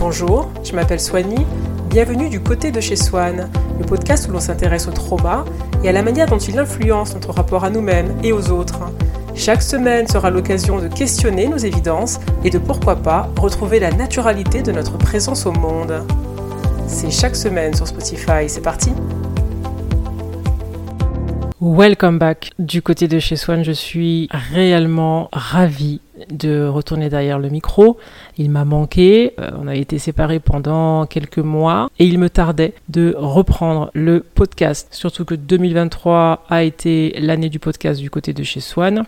Bonjour, je m'appelle Swanny. Bienvenue du côté de chez Swan, le podcast où l'on s'intéresse au trauma et à la manière dont il influence notre rapport à nous-mêmes et aux autres. Chaque semaine sera l'occasion de questionner nos évidences et de pourquoi pas retrouver la naturalité de notre présence au monde. C'est chaque semaine sur Spotify, c'est parti Welcome back du côté de chez Swan, je suis réellement ravie de retourner derrière le micro. Il m'a manqué, euh, on a été séparés pendant quelques mois et il me tardait de reprendre le podcast. Surtout que 2023 a été l'année du podcast du côté de chez Swan.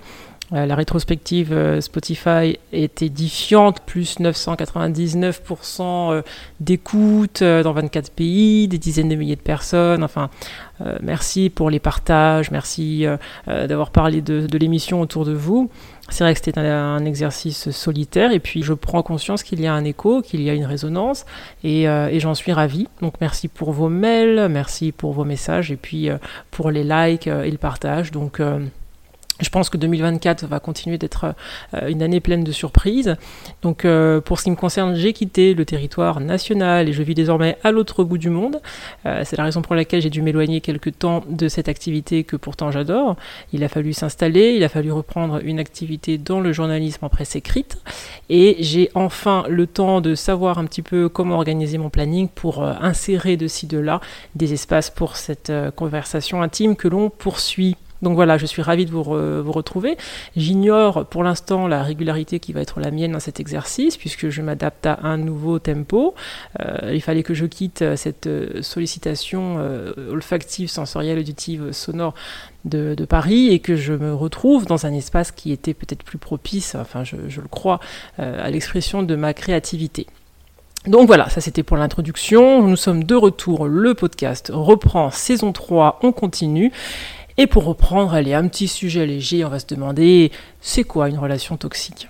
Euh, la rétrospective euh, Spotify est édifiante, plus 999% d'écoute dans 24 pays, des dizaines de milliers de personnes. Enfin, merci pour les partages, merci d'avoir parlé de, l'émission autour de vous. C'est vrai que c'était un, exercice solitaire et puis je prends conscience qu'il y a un écho, qu'il y a une résonance et, euh, j'en suis ravie. Donc merci pour vos mails, merci pour vos messages et puis euh, pour les likes euh, et le partage. Donc je pense que 2024 va continuer d'être euh, une année pleine de surprises. Donc euh, pour ce qui me concerne, j'ai quitté le territoire national et je vis désormais à l'autre bout du monde. Euh, c'est la raison pour laquelle j'ai dû m'éloigner quelque temps de cette activité que pourtant j'adore. Il a fallu s'installer, il a fallu reprendre une activité dans le journalisme en presse écrite et j'ai enfin le temps de savoir un petit peu comment organiser mon planning pour insérer de ci de là des espaces pour cette conversation intime que l'on poursuit. Donc voilà, je suis ravie de vous, retrouver. J'ignore pour l'instant la régularité qui va être la mienne dans cet exercice, puisque je m'adapte à un nouveau tempo. Euh, il fallait que je quitte euh, cette euh, sollicitation olfactive, sensorielle, auditive, sonore de, Paris et que je me retrouve dans un espace qui était peut-être plus propice, enfin je, le crois, à l'expression de ma créativité. Donc voilà, ça c'était pour l'introduction. Nous sommes de retour. Le podcast reprend saison 3, on continue. Et pour reprendre, allez, un petit sujet léger, on va se demander, c'est quoi une relation toxique?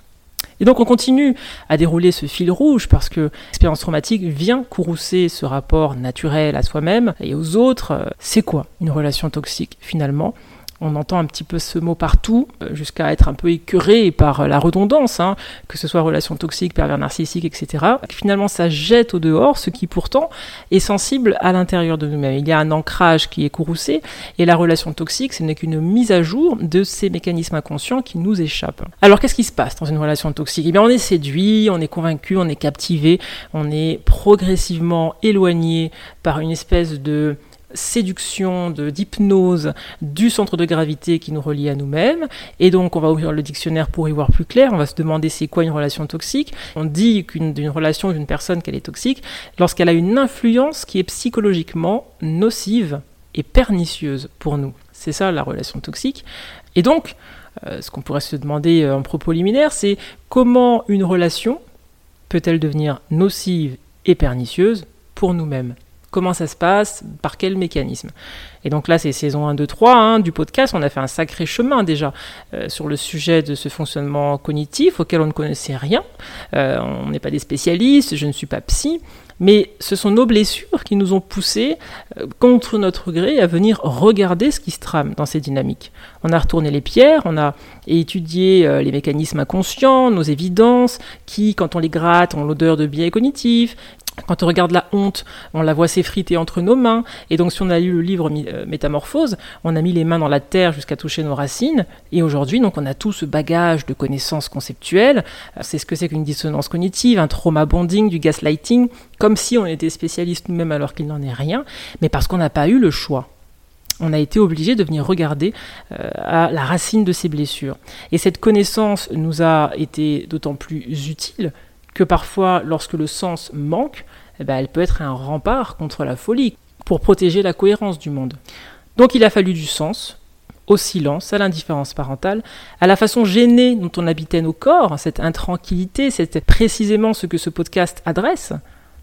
Et donc on continue à dérouler ce fil rouge parce que l'expérience traumatique vient courroucer ce rapport naturel à soi-même et aux autres. C'est quoi une relation toxique finalement? On entend un petit peu ce mot partout, euh, jusqu'à être un peu écœuré par la redondance, hein, que ce soit relation toxique, pervers narcissique, etc. Finalement, ça jette au dehors ce qui pourtant est sensible à l'intérieur de nous-mêmes. Il y a un ancrage qui est courroucé, et la relation toxique, ce n'est qu'une mise à jour de ces mécanismes inconscients qui nous échappent. Alors, qu'est-ce qui se passe dans une relation toxique? Eh bien, on est séduit, on est convaincu, on est captivé, on est progressivement éloigné par une espèce de séduction, d'hypnose du centre de gravité qui nous relie à nous-mêmes. Et donc, on va ouvrir le dictionnaire pour y voir plus clair. On va se demander c'est quoi une relation toxique. On dit qu'une d'une relation d'une personne qu'elle est toxique lorsqu'elle a une influence qui est psychologiquement nocive et pernicieuse pour nous. C'est ça la relation toxique. Et donc, euh, ce qu'on pourrait se demander euh, en propos liminaire, c'est comment une relation peut-elle devenir nocive et pernicieuse pour nous-mêmes? Comment ça se passe, par quel mécanisme. Et donc là, c'est saison 1, 2, 3 du podcast. On a fait un sacré chemin déjà euh, sur le sujet de ce fonctionnement cognitif auquel on ne connaissait rien. Euh, on n'est pas des spécialistes, je ne suis pas psy. Mais ce sont nos blessures qui nous ont poussés, euh, contre notre gré, à venir regarder ce qui se trame dans ces dynamiques. On a retourné les pierres, on a étudié les mécanismes inconscients, nos évidences, qui, quand on les gratte, ont l'odeur de biais cognitifs, quand on regarde la honte, on la voit s'effriter entre nos mains. Et donc, si on a lu le livre euh, Métamorphose, on a mis les mains dans la terre jusqu'à toucher nos racines. Et aujourd'hui, donc, on a tout ce bagage de connaissances conceptuelles. Euh, c'est ce que c'est qu'une dissonance cognitive, un trauma bonding, du gaslighting, comme si on était spécialiste nous-mêmes alors qu'il n'en est rien, mais parce qu'on n'a pas eu le choix on a été obligé de venir regarder euh, à la racine de ces blessures. Et cette connaissance nous a été d'autant plus utile que parfois, lorsque le sens manque, eh ben, elle peut être un rempart contre la folie, pour protéger la cohérence du monde. Donc il a fallu du sens, au silence, à l'indifférence parentale, à la façon gênée dont on habitait nos corps, cette intranquillité, c'est précisément ce que ce podcast adresse.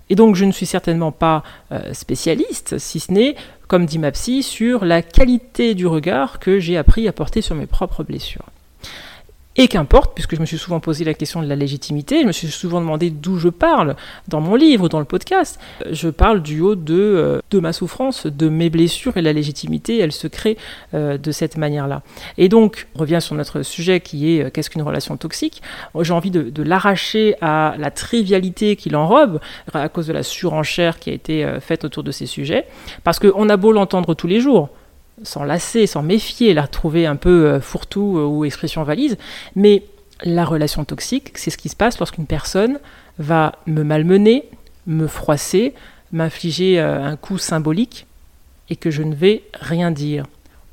Et donc je ne suis certainement pas euh, spécialiste, si ce n'est, comme dit ma psy, sur la qualité du regard que j'ai appris à porter sur mes propres blessures. Et qu'importe, puisque je me suis souvent posé la question de la légitimité, je me suis souvent demandé d'où je parle dans mon livre, dans le podcast. Je parle du haut de, euh, de ma souffrance, de mes blessures, et la légitimité, elle se crée euh, de cette manière-là. Et donc, on revient sur notre sujet qui est euh, qu'est-ce qu'une relation toxique? J'ai envie de, de l'arracher à la trivialité qui l'enrobe, à cause de la surenchère qui a été faite autour de ces sujets, parce qu'on a beau l'entendre tous les jours s'en lasser, s'en méfier, la trouver un peu euh, fourre-tout euh, ou expression valise. Mais la relation toxique, c'est ce qui se passe lorsqu'une personne va me malmener, me froisser, m'infliger euh, un coup symbolique et que je ne vais rien dire.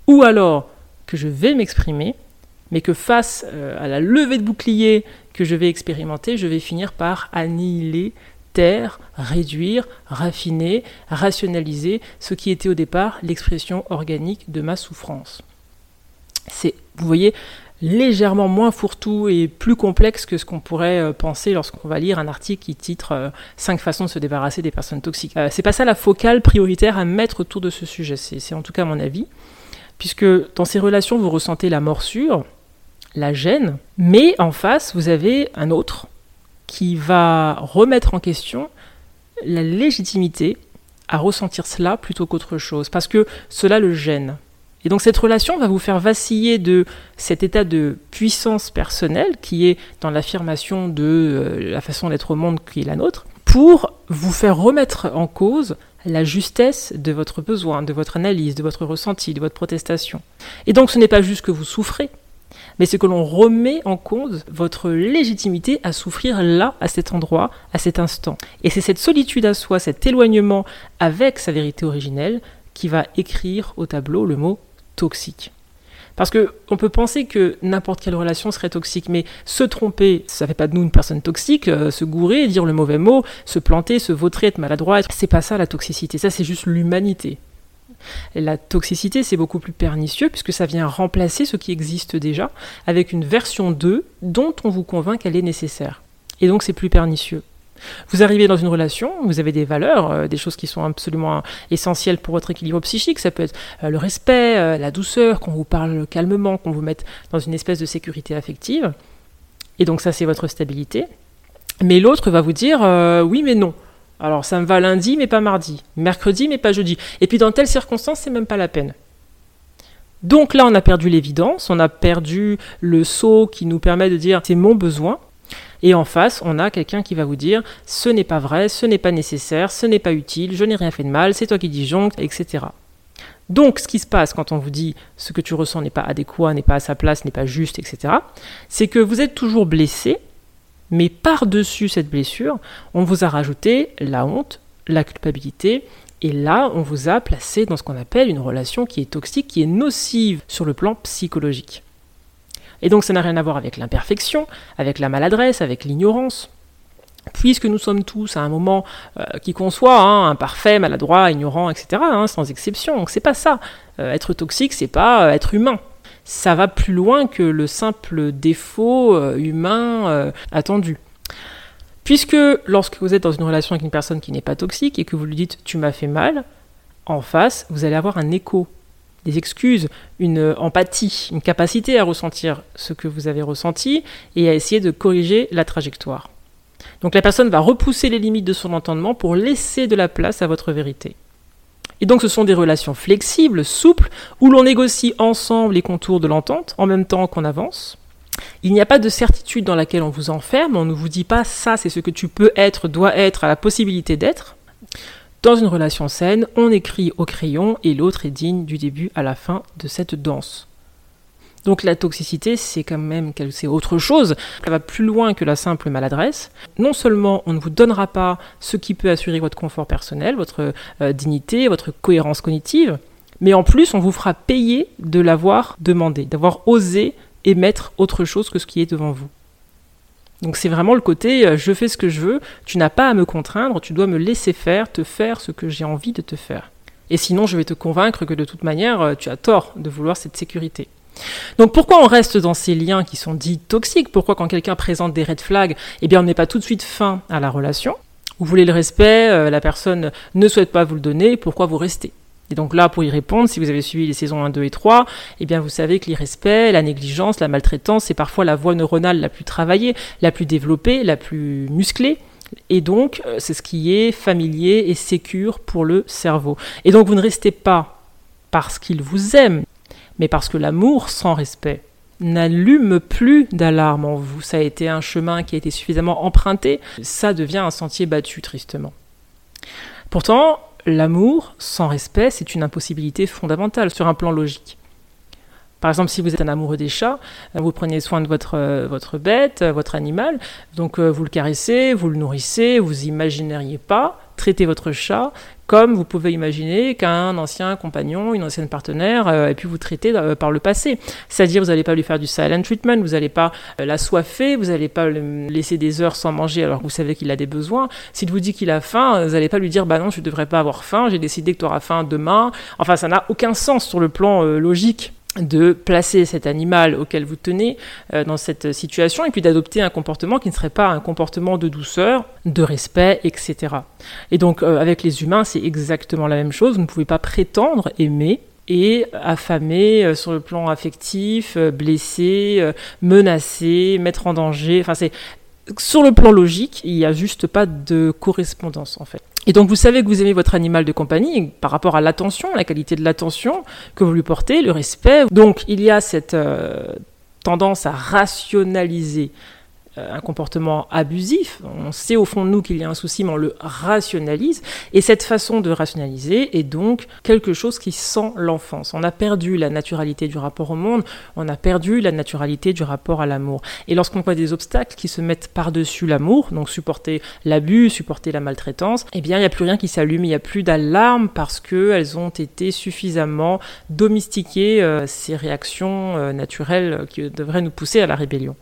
Ou alors que je vais m'exprimer, mais que face à la levée de bouclier que je vais expérimenter, je vais finir par annihiler réduire, raffiner, rationaliser ce qui était au départ l'expression organique de ma souffrance. C'est, vous voyez, légèrement moins fourre-tout et plus complexe que ce qu'on pourrait euh, penser lorsqu'on va lire un article qui titre 5 euh, façons de se débarrasser des personnes toxiques. Euh, c'est pas ça la focale prioritaire à mettre autour de ce sujet, c'est en tout cas mon avis, puisque dans ces relations vous ressentez la morsure, la gêne, mais en face vous avez un autre, qui va remettre en question la légitimité à ressentir cela plutôt qu'autre chose, parce que cela le gêne. Et donc cette relation va vous faire vaciller de cet état de puissance personnelle qui est dans l'affirmation de euh, la façon d'être au monde qui est la nôtre, pour vous faire remettre en cause la justesse de votre besoin, de votre analyse, de votre ressenti, de votre protestation. Et donc ce n'est pas juste que vous souffrez, mais c'est que l'on remet en cause votre légitimité à souffrir là, à cet endroit, à cet instant. Et c'est cette solitude à soi, cet éloignement avec sa vérité originelle, qui va écrire au tableau le mot toxique. Parce que on peut penser que n'importe quelle relation serait toxique, mais se tromper, ça fait pas de nous une personne toxique. Euh, se gourer, dire le mauvais mot, se planter, se vautrer, être maladroit, c'est pas ça la toxicité. Ça c'est juste l'humanité. La toxicité, c'est beaucoup plus pernicieux puisque ça vient remplacer ce qui existe déjà avec une version 2 dont on vous convainc qu'elle est nécessaire. Et donc c'est plus pernicieux. Vous arrivez dans une relation, vous avez des valeurs, euh, des choses qui sont absolument essentielles pour votre équilibre psychique. Ça peut être euh, le respect, euh, la douceur, qu'on vous parle calmement, qu'on vous mette dans une espèce de sécurité affective. Et donc ça, c'est votre stabilité. Mais l'autre va vous dire oui, mais non. Alors ça me va lundi mais pas mardi, mercredi mais pas jeudi. Et puis dans telles circonstances, c'est même pas la peine. Donc là, on a perdu l'évidence, on a perdu le saut qui nous permet de dire c'est mon besoin. Et en face, on a quelqu'un qui va vous dire ce n'est pas vrai, ce n'est pas nécessaire, ce n'est pas utile, je n'ai rien fait de mal, c'est toi qui disjonctes, etc. Donc, ce qui se passe quand on vous dit ce que tu ressens n'est pas adéquat, n'est pas à sa place, n'est pas juste, etc., c'est que vous êtes toujours blessé mais par-dessus cette blessure, on vous a rajouté la honte, la culpabilité, et là, on vous a placé dans ce qu'on appelle une relation qui est toxique, qui est nocive sur le plan psychologique. Et donc ça n'a rien à voir avec l'imperfection, avec la maladresse, avec l'ignorance. Puisque nous sommes tous à un moment euh, qui conçoit, hein, imparfait, maladroit, ignorant, etc., hein, sans exception. Donc c'est pas ça. Euh, être toxique, c'est pas euh, être humain ça va plus loin que le simple défaut euh, humain euh, attendu. Puisque lorsque vous êtes dans une relation avec une personne qui n'est pas toxique et que vous lui dites tu m'as fait mal, en face, vous allez avoir un écho, des excuses, une empathie, une capacité à ressentir ce que vous avez ressenti et à essayer de corriger la trajectoire. Donc la personne va repousser les limites de son entendement pour laisser de la place à votre vérité. Et donc ce sont des relations flexibles, souples, où l'on négocie ensemble les contours de l'entente en même temps qu'on avance. Il n'y a pas de certitude dans laquelle on vous enferme, on ne vous dit pas ça c'est ce que tu peux être, dois être, à la possibilité d'être. Dans une relation saine, on écrit au crayon et l'autre est digne du début à la fin de cette danse. Donc la toxicité, c'est quand même c'est autre chose. Elle va plus loin que la simple maladresse. Non seulement on ne vous donnera pas ce qui peut assurer votre confort personnel, votre euh, dignité, votre cohérence cognitive, mais en plus on vous fera payer de l'avoir demandé, d'avoir osé émettre autre chose que ce qui est devant vous. Donc c'est vraiment le côté euh, je fais ce que je veux, tu n'as pas à me contraindre, tu dois me laisser faire, te faire ce que j'ai envie de te faire. Et sinon je vais te convaincre que de toute manière euh, tu as tort de vouloir cette sécurité. Donc pourquoi on reste dans ces liens qui sont dits toxiques? Pourquoi quand quelqu'un présente des red flags, eh bien on n'est pas tout de suite fin à la relation? Vous voulez le respect, euh, la personne ne souhaite pas vous le donner, pourquoi vous restez? Et donc là, pour y répondre, si vous avez suivi les saisons 1, 2 et 3, eh bien vous savez que l'irrespect, la négligence, la maltraitance, c'est parfois la voie neuronale la plus travaillée, la plus développée, la plus musclée. Et donc, euh, c'est ce qui est familier et sécure pour le cerveau. Et donc, vous ne restez pas parce qu'il vous aime, mais parce que l'amour sans respect n'allume plus d'alarme en vous. Ça a été un chemin qui a été suffisamment emprunté, ça devient un sentier battu, tristement. Pourtant, l'amour sans respect, c'est une impossibilité fondamentale sur un plan logique. Par exemple, si vous êtes un amoureux des chats, vous prenez soin de votre, euh, votre bête, euh, votre animal, donc euh, vous le caressez, vous le nourrissez, vous imagineriez pas traiter votre chat comme vous pouvez imaginer qu'un ancien compagnon, une ancienne partenaire ait pu vous traiter par le passé. C'est-à-dire, vous n'allez pas lui faire du silent treatment, vous n'allez pas l'assoiffer, vous n'allez pas le laisser des heures sans manger alors que vous savez qu'il a des besoins. S'il vous dit qu'il a faim, vous n'allez pas lui dire, bah non, je ne devrais pas avoir faim, j'ai décidé que tu auras faim demain. Enfin, ça n'a aucun sens sur le plan logique de placer cet animal auquel vous tenez euh, dans cette situation et puis d'adopter un comportement qui ne serait pas un comportement de douceur, de respect, etc. Et donc euh, avec les humains, c'est exactement la même chose. Vous ne pouvez pas prétendre aimer et affamer euh, sur le plan affectif, blesser, menacer, mettre en danger. Enfin, c'est sur le plan logique, il n'y a juste pas de correspondance en fait. Et donc vous savez que vous aimez votre animal de compagnie par rapport à l'attention, la qualité de l'attention que vous lui portez, le respect. Donc il y a cette euh, tendance à rationaliser un comportement abusif. On sait au fond de nous qu'il y a un souci, mais on le rationalise. Et cette façon de rationaliser est donc quelque chose qui sent l'enfance. On a perdu la naturalité du rapport au monde, on a perdu la naturalité du rapport à l'amour. Et lorsqu'on voit des obstacles qui se mettent par-dessus l'amour, donc supporter l'abus, supporter la maltraitance, eh bien il n'y a plus rien qui s'allume, il n'y a plus d'alarme parce qu'elles ont été suffisamment domestiquées, euh, ces réactions euh, naturelles qui devraient nous pousser à la rébellion.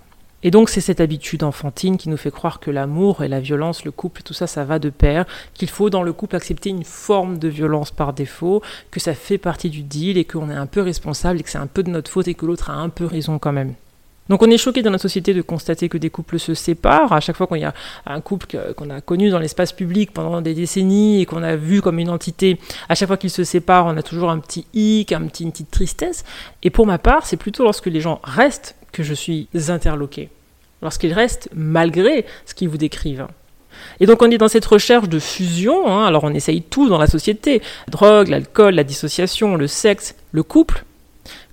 Et donc c'est cette habitude enfantine qui nous fait croire que l'amour et la violence, le couple, tout ça, ça va de pair, qu'il faut dans le couple accepter une forme de violence par défaut, que ça fait partie du deal et qu'on est un peu responsable et que c'est un peu de notre faute et que l'autre a un peu raison quand même. Donc on est choqué dans notre société de constater que des couples se séparent. À chaque fois qu'il y a un couple qu'on a connu dans l'espace public pendant des décennies et qu'on a vu comme une entité, à chaque fois qu'ils se séparent, on a toujours un petit hic, un petit, une petite tristesse. Et pour ma part, c'est plutôt lorsque les gens restent que je suis interloqué. Lorsqu'ils restent malgré ce qu'ils vous décrivent. Et donc on est dans cette recherche de fusion, hein. alors on essaye tout dans la société, drogue, l'alcool, la dissociation, le sexe, le couple,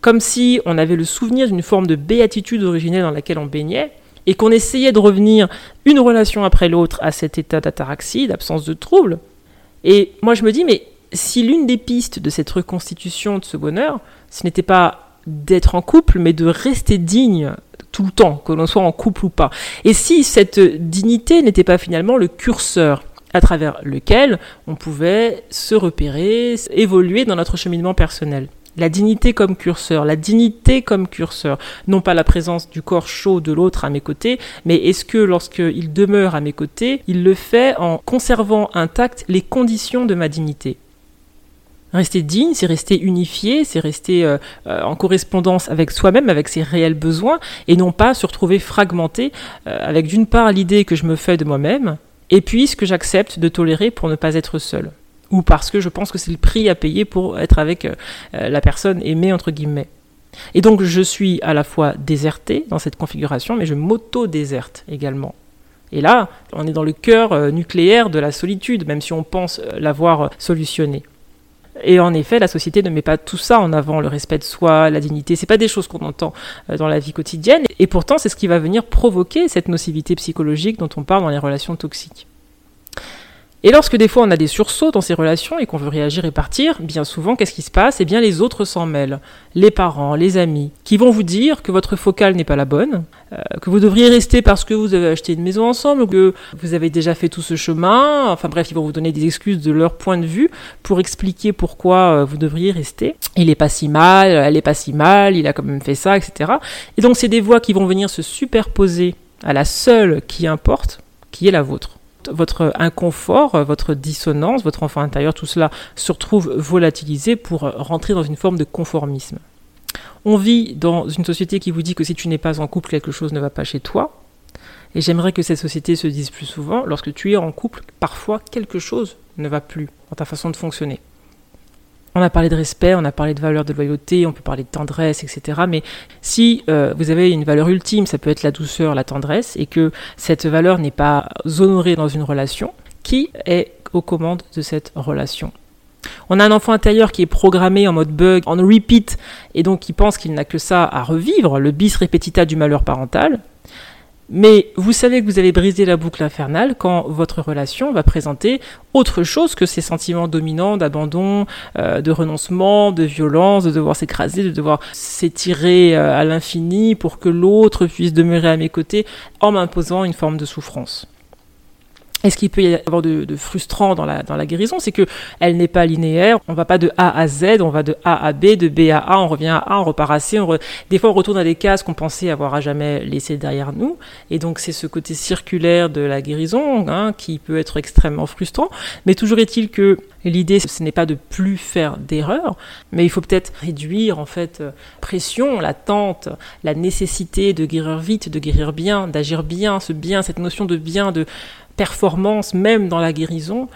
comme si on avait le souvenir d'une forme de béatitude originelle dans laquelle on baignait, et qu'on essayait de revenir une relation après l'autre à cet état d'ataraxie, d'absence de trouble. Et moi je me dis, mais si l'une des pistes de cette reconstitution de ce bonheur, ce n'était pas d'être en couple, mais de rester digne tout le temps, que l'on soit en couple ou pas. Et si cette dignité n'était pas finalement le curseur à travers lequel on pouvait se repérer, évoluer dans notre cheminement personnel. La dignité comme curseur, la dignité comme curseur, non pas la présence du corps chaud de l'autre à mes côtés, mais est-ce que lorsqu'il demeure à mes côtés, il le fait en conservant intactes les conditions de ma dignité? Rester digne, c'est rester unifié, c'est rester euh, euh, en correspondance avec soi-même, avec ses réels besoins, et non pas se retrouver fragmenté euh, avec d'une part l'idée que je me fais de moi-même, et puis ce que j'accepte de tolérer pour ne pas être seul, ou parce que je pense que c'est le prix à payer pour être avec la personne aimée entre guillemets. Et donc je suis à la fois déserté dans cette configuration, mais je m'auto-déserte également. Et là, on est dans le cœur nucléaire de la solitude, même si on pense l'avoir solutionné. Et en effet, la société ne met pas tout ça en avant, le respect de soi, la dignité. C'est pas des choses qu'on entend euh, dans la vie quotidienne. Et pourtant, c'est ce qui va venir provoquer cette nocivité psychologique dont on parle dans les relations toxiques. Et lorsque des fois on a des sursauts dans ces relations et qu'on veut réagir et partir, bien souvent, qu'est-ce qui se passe? Eh bien, les autres s'en mêlent. Les parents, les amis, qui vont vous dire que votre focale n'est pas la bonne, euh, que vous devriez rester parce que vous avez acheté une maison ensemble, que vous avez déjà fait tout ce chemin. Enfin bref, ils vont vous donner des excuses de leur point de vue pour expliquer pourquoi euh, vous devriez rester. Il est pas si mal, elle est pas si mal, il a quand même fait ça, etc. Et donc, c'est des voix qui vont venir se superposer à la seule qui importe, qui est la vôtre votre inconfort, votre dissonance, votre enfant intérieur, tout cela se retrouve volatilisé pour rentrer dans une forme de conformisme. On vit dans une société qui vous dit que si tu n'es pas en couple, quelque chose ne va pas chez toi. Et j'aimerais que cette société se dise plus souvent, lorsque tu es en couple, parfois quelque chose ne va plus dans ta façon de fonctionner. On a parlé de respect, on a parlé de valeur de loyauté, on peut parler de tendresse, etc. Mais si euh, vous avez une valeur ultime, ça peut être la douceur, la tendresse, et que cette valeur n'est pas honorée dans une relation, qui est aux commandes de cette relation? On a un enfant intérieur qui est programmé en mode bug, en repeat, et donc qui pense qu'il n'a que ça à revivre, le bis repetita du malheur parental. Mais vous savez que vous avez brisé la boucle infernale quand votre relation va présenter autre chose que ces sentiments dominants d'abandon, euh, de renoncement, de violence, de devoir s'écraser, de devoir s'étirer euh, à l'infini pour que l'autre puisse demeurer à mes côtés en m'imposant une forme de souffrance. Et ce qui peut y avoir de, frustrant dans la, dans la guérison, c'est que elle n'est pas linéaire. On va pas de A à Z, on va de A à B, de B à A, on revient à A, on repart à C. Des fois, on retourne à des cases qu'on pensait avoir à jamais laissées derrière nous. Et donc, c'est ce côté circulaire de la guérison hein, qui peut être extrêmement frustrant. Mais toujours est-il que l'idée, ce n'est pas de plus faire d'erreurs, mais il faut peut-être réduire en fait pression, l'attente, la nécessité de guérir vite, de guérir bien, d'agir bien, ce bien, cette notion de bien, de performance même dans la guérison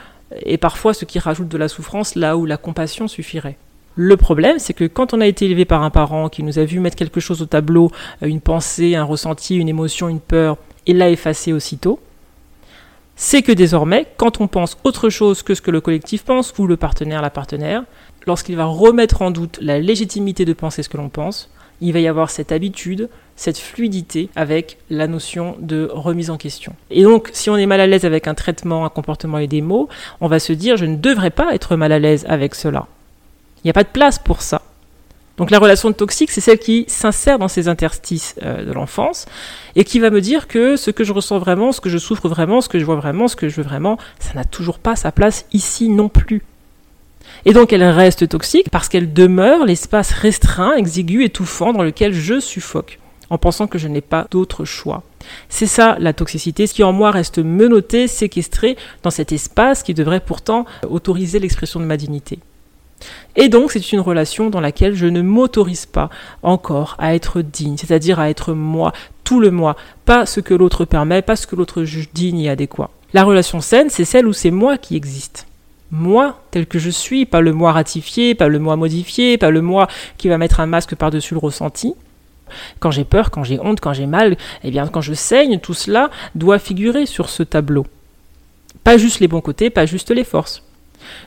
et parfois ce qui rajoute de la souffrance là où la compassion suffirait. Le problème, c'est que quand on a été élevé par un parent qui nous a vu mettre quelque chose au tableau, euh, une pensée, un ressenti, une émotion, une peur, et l'a effacé aussitôt, c'est que désormais, quand on pense autre chose que ce que le collectif pense, ou le partenaire, la partenaire, lorsqu'il va remettre en doute la légitimité de penser ce que l'on pense, il va y avoir cette habitude, cette fluidité avec la notion de remise en question. Et donc, si on est mal à l'aise avec un traitement, un comportement et des mots, on va se dire je ne devrais pas être mal à l'aise avec cela. Il n'y a pas de place pour ça. Donc la relation toxique, c'est celle qui s'insère dans ces interstices euh, de l'enfance et qui va me dire que ce que je ressens vraiment, ce que je souffre vraiment, ce que je vois vraiment, ce que je veux vraiment, ça n'a toujours pas sa place ici non plus. Et donc elle reste toxique parce qu'elle demeure l'espace restreint, exigu, étouffant dans lequel je suffoque en pensant que je n'ai pas d'autre choix. C'est ça la toxicité, ce qui en moi reste menotté, séquestré dans cet espace qui devrait pourtant autoriser l'expression de ma dignité. Et donc c'est une relation dans laquelle je ne m'autorise pas encore à être digne, c'est-à-dire à être moi, tout le moi, pas ce que l'autre permet, pas ce que l'autre juge digne et adéquat. La relation saine, c'est celle où c'est moi qui existe moi tel que je suis, pas le moi ratifié, pas le moi modifié, pas le moi qui va mettre un masque par-dessus le ressenti. Quand j'ai peur, quand j'ai honte, quand j'ai mal, eh bien quand je saigne, tout cela doit figurer sur ce tableau. Pas juste les bons côtés, pas juste les forces.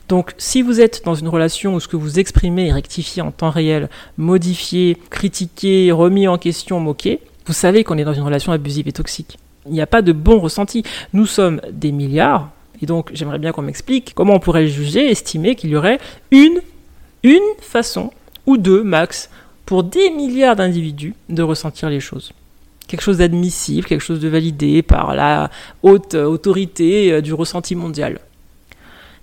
Donc si vous êtes dans une relation où ce que vous exprimez est rectifié en temps réel, modifié, critiqué, remis en question, moqué, vous savez qu'on est dans une relation abusive et toxique. Il n'y a pas de bon ressenti. Nous sommes des milliards, et donc, j'aimerais bien qu'on m'explique comment on pourrait juger, estimer qu'il y aurait une, une façon, ou deux max, pour des milliards d'individus de ressentir les choses. Quelque chose d'admissible, quelque chose de validé par la haute autorité euh, du ressenti mondial.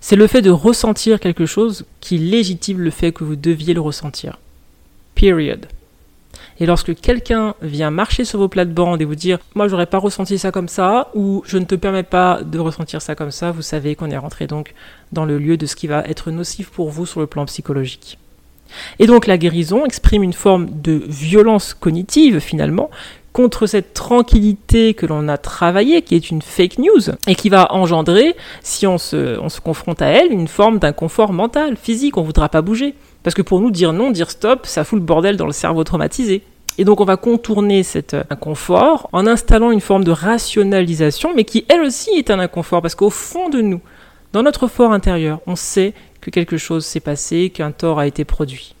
C'est le fait de ressentir quelque chose qui légitime le fait que vous deviez le ressentir. Period. Et lorsque quelqu'un vient marcher sur vos plates-bandes et vous dire moi j'aurais pas ressenti ça comme ça ou je ne te permets pas de ressentir ça comme ça, vous savez qu'on est rentré donc dans le lieu de ce qui va être nocif pour vous sur le plan psychologique. Et donc la guérison exprime une forme de violence cognitive finalement contre cette tranquillité que l'on a travaillée, qui est une fake news, et qui va engendrer, si on se, on confronte à elle, une forme d'inconfort mental, physique, on voudra pas bouger. Parce que pour nous, dire non, dire stop, ça fout le bordel dans le cerveau traumatisé. Et donc on va contourner cet euh, inconfort en installant une forme de rationalisation, mais qui elle aussi est un inconfort, parce qu'au fond de nous, dans notre fort intérieur, on sait que quelque chose s'est passé, qu'un tort a été produit.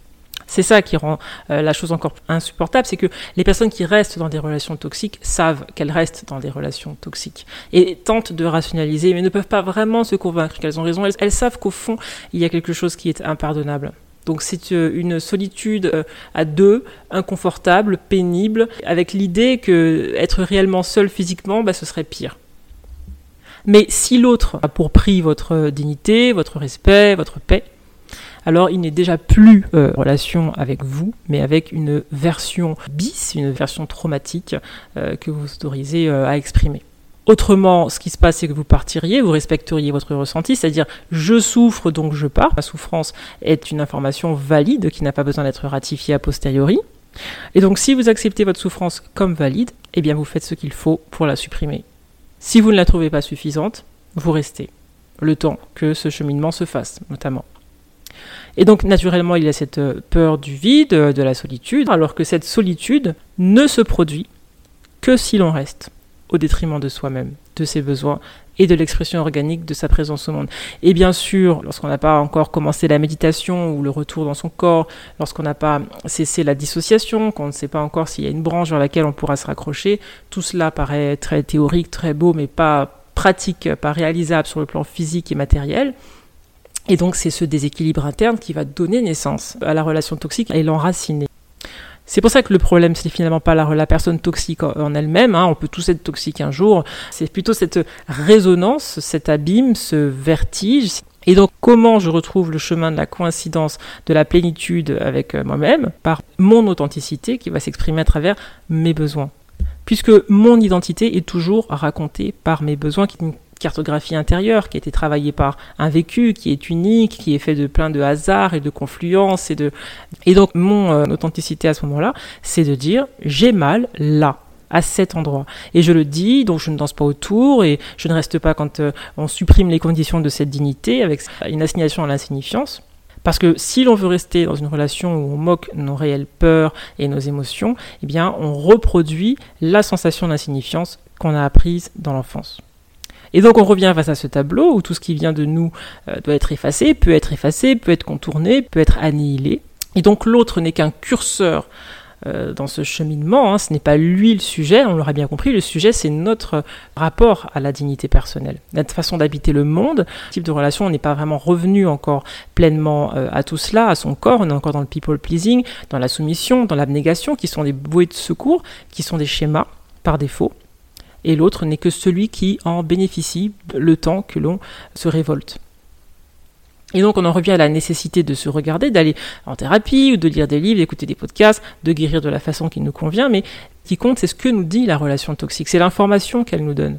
C'est ça qui rend euh, la chose encore insupportable, c'est que les personnes qui restent dans des relations toxiques savent qu'elles restent dans des relations toxiques et tentent de rationaliser, mais ne peuvent pas vraiment se convaincre qu'elles ont raison. elles savent qu'au fond, il y a quelque chose qui est impardonnable. Donc c'est euh, une solitude euh, à deux, inconfortable, pénible, avec l'idée que être réellement seul physiquement, bah, ce serait pire. Mais si l'autre a pour prix votre dignité, votre respect, votre paix, alors il n'est déjà plus en euh, relation avec vous, mais avec une version bis, une version traumatique que vous autorisez à exprimer. Autrement, ce qui se passe, c'est que vous partiriez, vous respecteriez votre ressenti, c'est-à-dire je souffre donc je pars. La souffrance est une information valide qui n'a pas besoin d'être ratifiée a posteriori. Et donc si vous acceptez votre souffrance comme valide, eh bien vous faites ce qu'il faut pour la supprimer. Si vous ne la trouvez pas suffisante, vous restez. Le temps que ce cheminement se fasse, notamment. Et donc naturellement, il y a cette peur du vide, de la solitude, alors que cette solitude ne se produit que si l'on reste au détriment de soi-même, de ses besoins et de l'expression organique de sa présence au monde. Et bien sûr, lorsqu'on n'a pas encore commencé la méditation ou le retour dans son corps, lorsqu'on n'a pas cessé la dissociation, qu'on ne sait pas encore s'il y a une branche vers laquelle on pourra se raccrocher, tout cela paraît très théorique, très beau, mais pas pratique, pas réalisable sur le plan physique et matériel. Et donc c'est ce déséquilibre interne qui va donner naissance à la relation toxique et l'enraciner. C'est pour ça que le problème, c'est finalement pas la, personne toxique en elle-même. Hein. On peut tous être toxique un jour. C'est plutôt cette résonance, cet abîme, ce vertige. Et donc, comment je retrouve le chemin de la coïncidence, de la plénitude avec euh, moi-même? Par mon authenticité qui va s'exprimer à travers mes besoins. Puisque mon identité est toujours racontée par mes besoins qui cartographie intérieure qui a été travaillée par un vécu qui est unique, qui est fait de plein de hasards et de confluences et de et donc mon euh, authenticité à ce moment-là, c'est de dire j'ai mal là à cet endroit. Et je le dis, donc je ne danse pas autour et je ne reste pas quand euh, on supprime les conditions de cette dignité avec une assignation à l'insignifiance. Parce que si l'on veut rester dans une relation où on moque nos réelles peurs et nos émotions, eh bien on reproduit la sensation d'insignifiance qu'on a apprise dans l'enfance. Et donc on revient face à ce tableau où tout ce qui vient de nous euh, doit être effacé, peut être effacé, peut être contourné, peut être annihilé. Et donc l'autre n'est qu'un curseur euh, dans ce cheminement, hein. ce n'est pas lui le sujet, on l'aura bien compris, le sujet c'est notre rapport à la dignité personnelle, notre façon d'habiter le monde, type de relation, on n'est pas vraiment revenu encore pleinement euh, à tout cela, à son corps, on est encore dans le people pleasing, dans la soumission, dans l'abnégation, qui sont des bouées de secours, qui sont des schémas par défaut et l'autre n'est que celui qui en bénéficie le temps que l'on se révolte. Et donc on en revient à la nécessité de se regarder, d'aller en thérapie ou de lire des livres, d'écouter des podcasts, de guérir de la façon qui nous convient, mais qui compte, c'est ce que nous dit la relation toxique, c'est l'information qu'elle nous donne.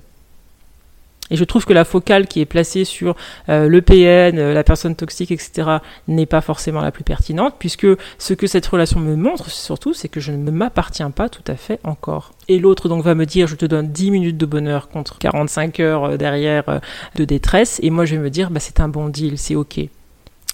Et je trouve que la focale qui est placée sur euh, le PN, euh, la personne toxique, etc., n'est pas forcément la plus pertinente, puisque ce que cette relation me montre, surtout, c'est que je ne m'appartiens pas tout à fait encore. Et l'autre donc va me dire, je te donne 10 minutes de bonheur contre 45 heures euh, derrière de détresse, et moi je vais me dire, bah, c'est un bon deal, c'est ok.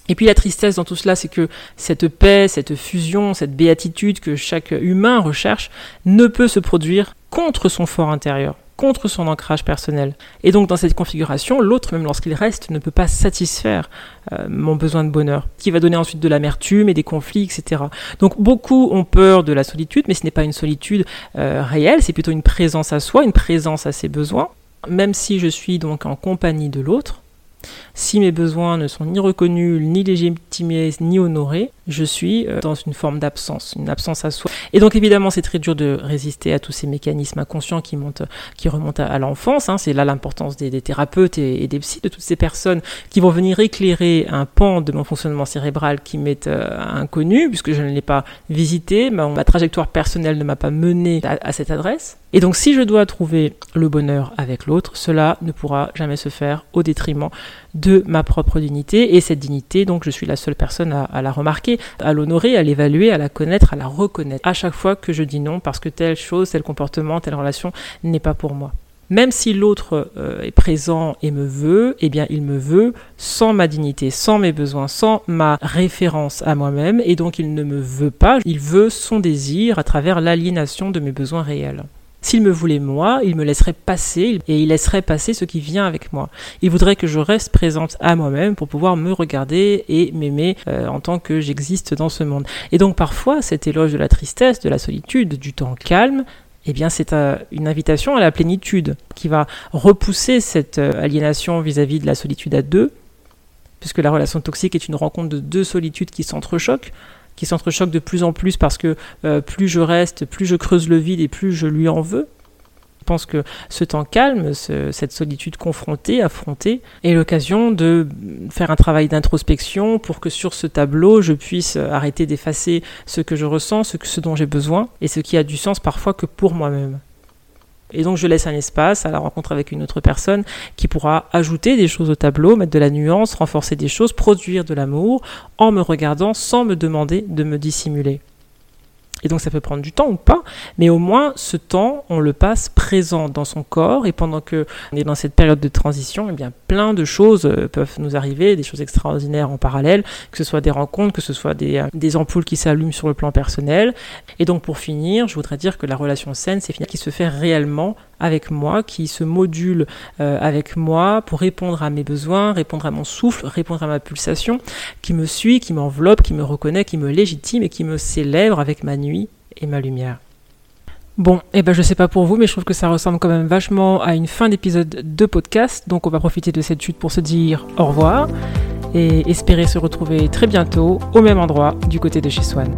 Et puis la tristesse dans tout cela, c'est que cette paix, cette fusion, cette béatitude que chaque humain recherche ne peut se produire contre son fort intérieur contre son ancrage personnel. Et donc dans cette configuration, l'autre, même lorsqu'il reste, ne peut pas satisfaire euh, mon besoin de bonheur, qui va donner ensuite de l'amertume et des conflits, etc. Donc beaucoup ont peur de la solitude, mais ce n'est pas une solitude euh, réelle, c'est plutôt une présence à soi, une présence à ses besoins. Même si je suis donc en compagnie de l'autre, si mes besoins ne sont ni reconnus, ni légitimés, ni honorés, je suis euh, dans une forme d'absence, une absence à soi. Et donc évidemment, c'est très dur de résister à tous ces mécanismes inconscients qui, montent, qui remontent à, l'enfance. Hein. C'est là l'importance des, thérapeutes et, des psys, de toutes ces personnes qui vont venir éclairer un pan de mon fonctionnement cérébral qui m'est euh, inconnu, puisque je ne l'ai pas visité, ma, ma, trajectoire personnelle ne m'a pas mené à cette adresse. Et donc si je dois trouver le bonheur avec l'autre, cela ne pourra jamais se faire au détriment de ma propre dignité. Et cette dignité, donc je suis la seule personne à, la remarquer, à l'honorer, à l'évaluer, à la connaître, à la reconnaître. À chaque fois que je dis non parce que telle chose, tel comportement, telle relation n'est pas pour moi. Même si l'autre euh, est présent et me veut, eh bien il me veut sans ma dignité, sans mes besoins, sans ma référence à moi-même, et donc il ne me veut pas, il veut son désir à travers l'aliénation de mes besoins réels. S'il me voulait moi, il me laisserait passer et il laisserait passer ce qui vient avec moi. Il voudrait que je reste présente à moi-même pour pouvoir me regarder et m'aimer euh, en tant que j'existe dans ce monde. Et donc parfois, cet éloge de la tristesse, de la solitude, du temps calme, eh bien c'est une invitation à la plénitude qui va repousser cette euh, aliénation vis-à-vis de la solitude à deux, puisque la relation toxique est une rencontre de deux solitudes qui s'entrechoquent qui s'entrechoquent de plus en plus parce que euh, plus je reste, plus je creuse le vide et plus je lui en veux. Je pense que ce temps calme, cette solitude confrontée, affrontée, est l'occasion de faire un travail d'introspection pour que sur ce tableau, je puisse arrêter d'effacer ce que je ressens, ce, ce dont j'ai besoin, et ce qui a du sens parfois que pour moi-même. Et donc je laisse un espace à la rencontre avec une autre personne qui pourra ajouter des choses au tableau, mettre de la nuance, renforcer des choses, produire de l'amour en me regardant sans me demander de me dissimuler. Et donc ça peut prendre du temps ou pas, mais au moins ce temps, on le passe présent dans son corps. Et pendant que on est dans cette période de transition, eh bien plein de choses euh, peuvent nous arriver, des choses extraordinaires en parallèle, que ce soit des rencontres, que ce soit des, euh, des ampoules qui s'allument sur le plan personnel. Et donc pour finir, je voudrais dire que la relation saine, c'est qui se fait réellement avec moi, qui se module euh, avec moi pour répondre à mes besoins, répondre à mon souffle, répondre à ma pulsation, qui me suit, qui m'enveloppe, qui me reconnaît, qui me légitime et qui me célèbre avec ma nuit et ma lumière. Bon, eh ben je sais pas pour vous, mais je trouve que ça ressemble quand même vachement à une fin d'épisode de podcast, donc on va profiter de cette chute pour se dire au revoir et espérer se retrouver très bientôt au même endroit du côté de chez Swan.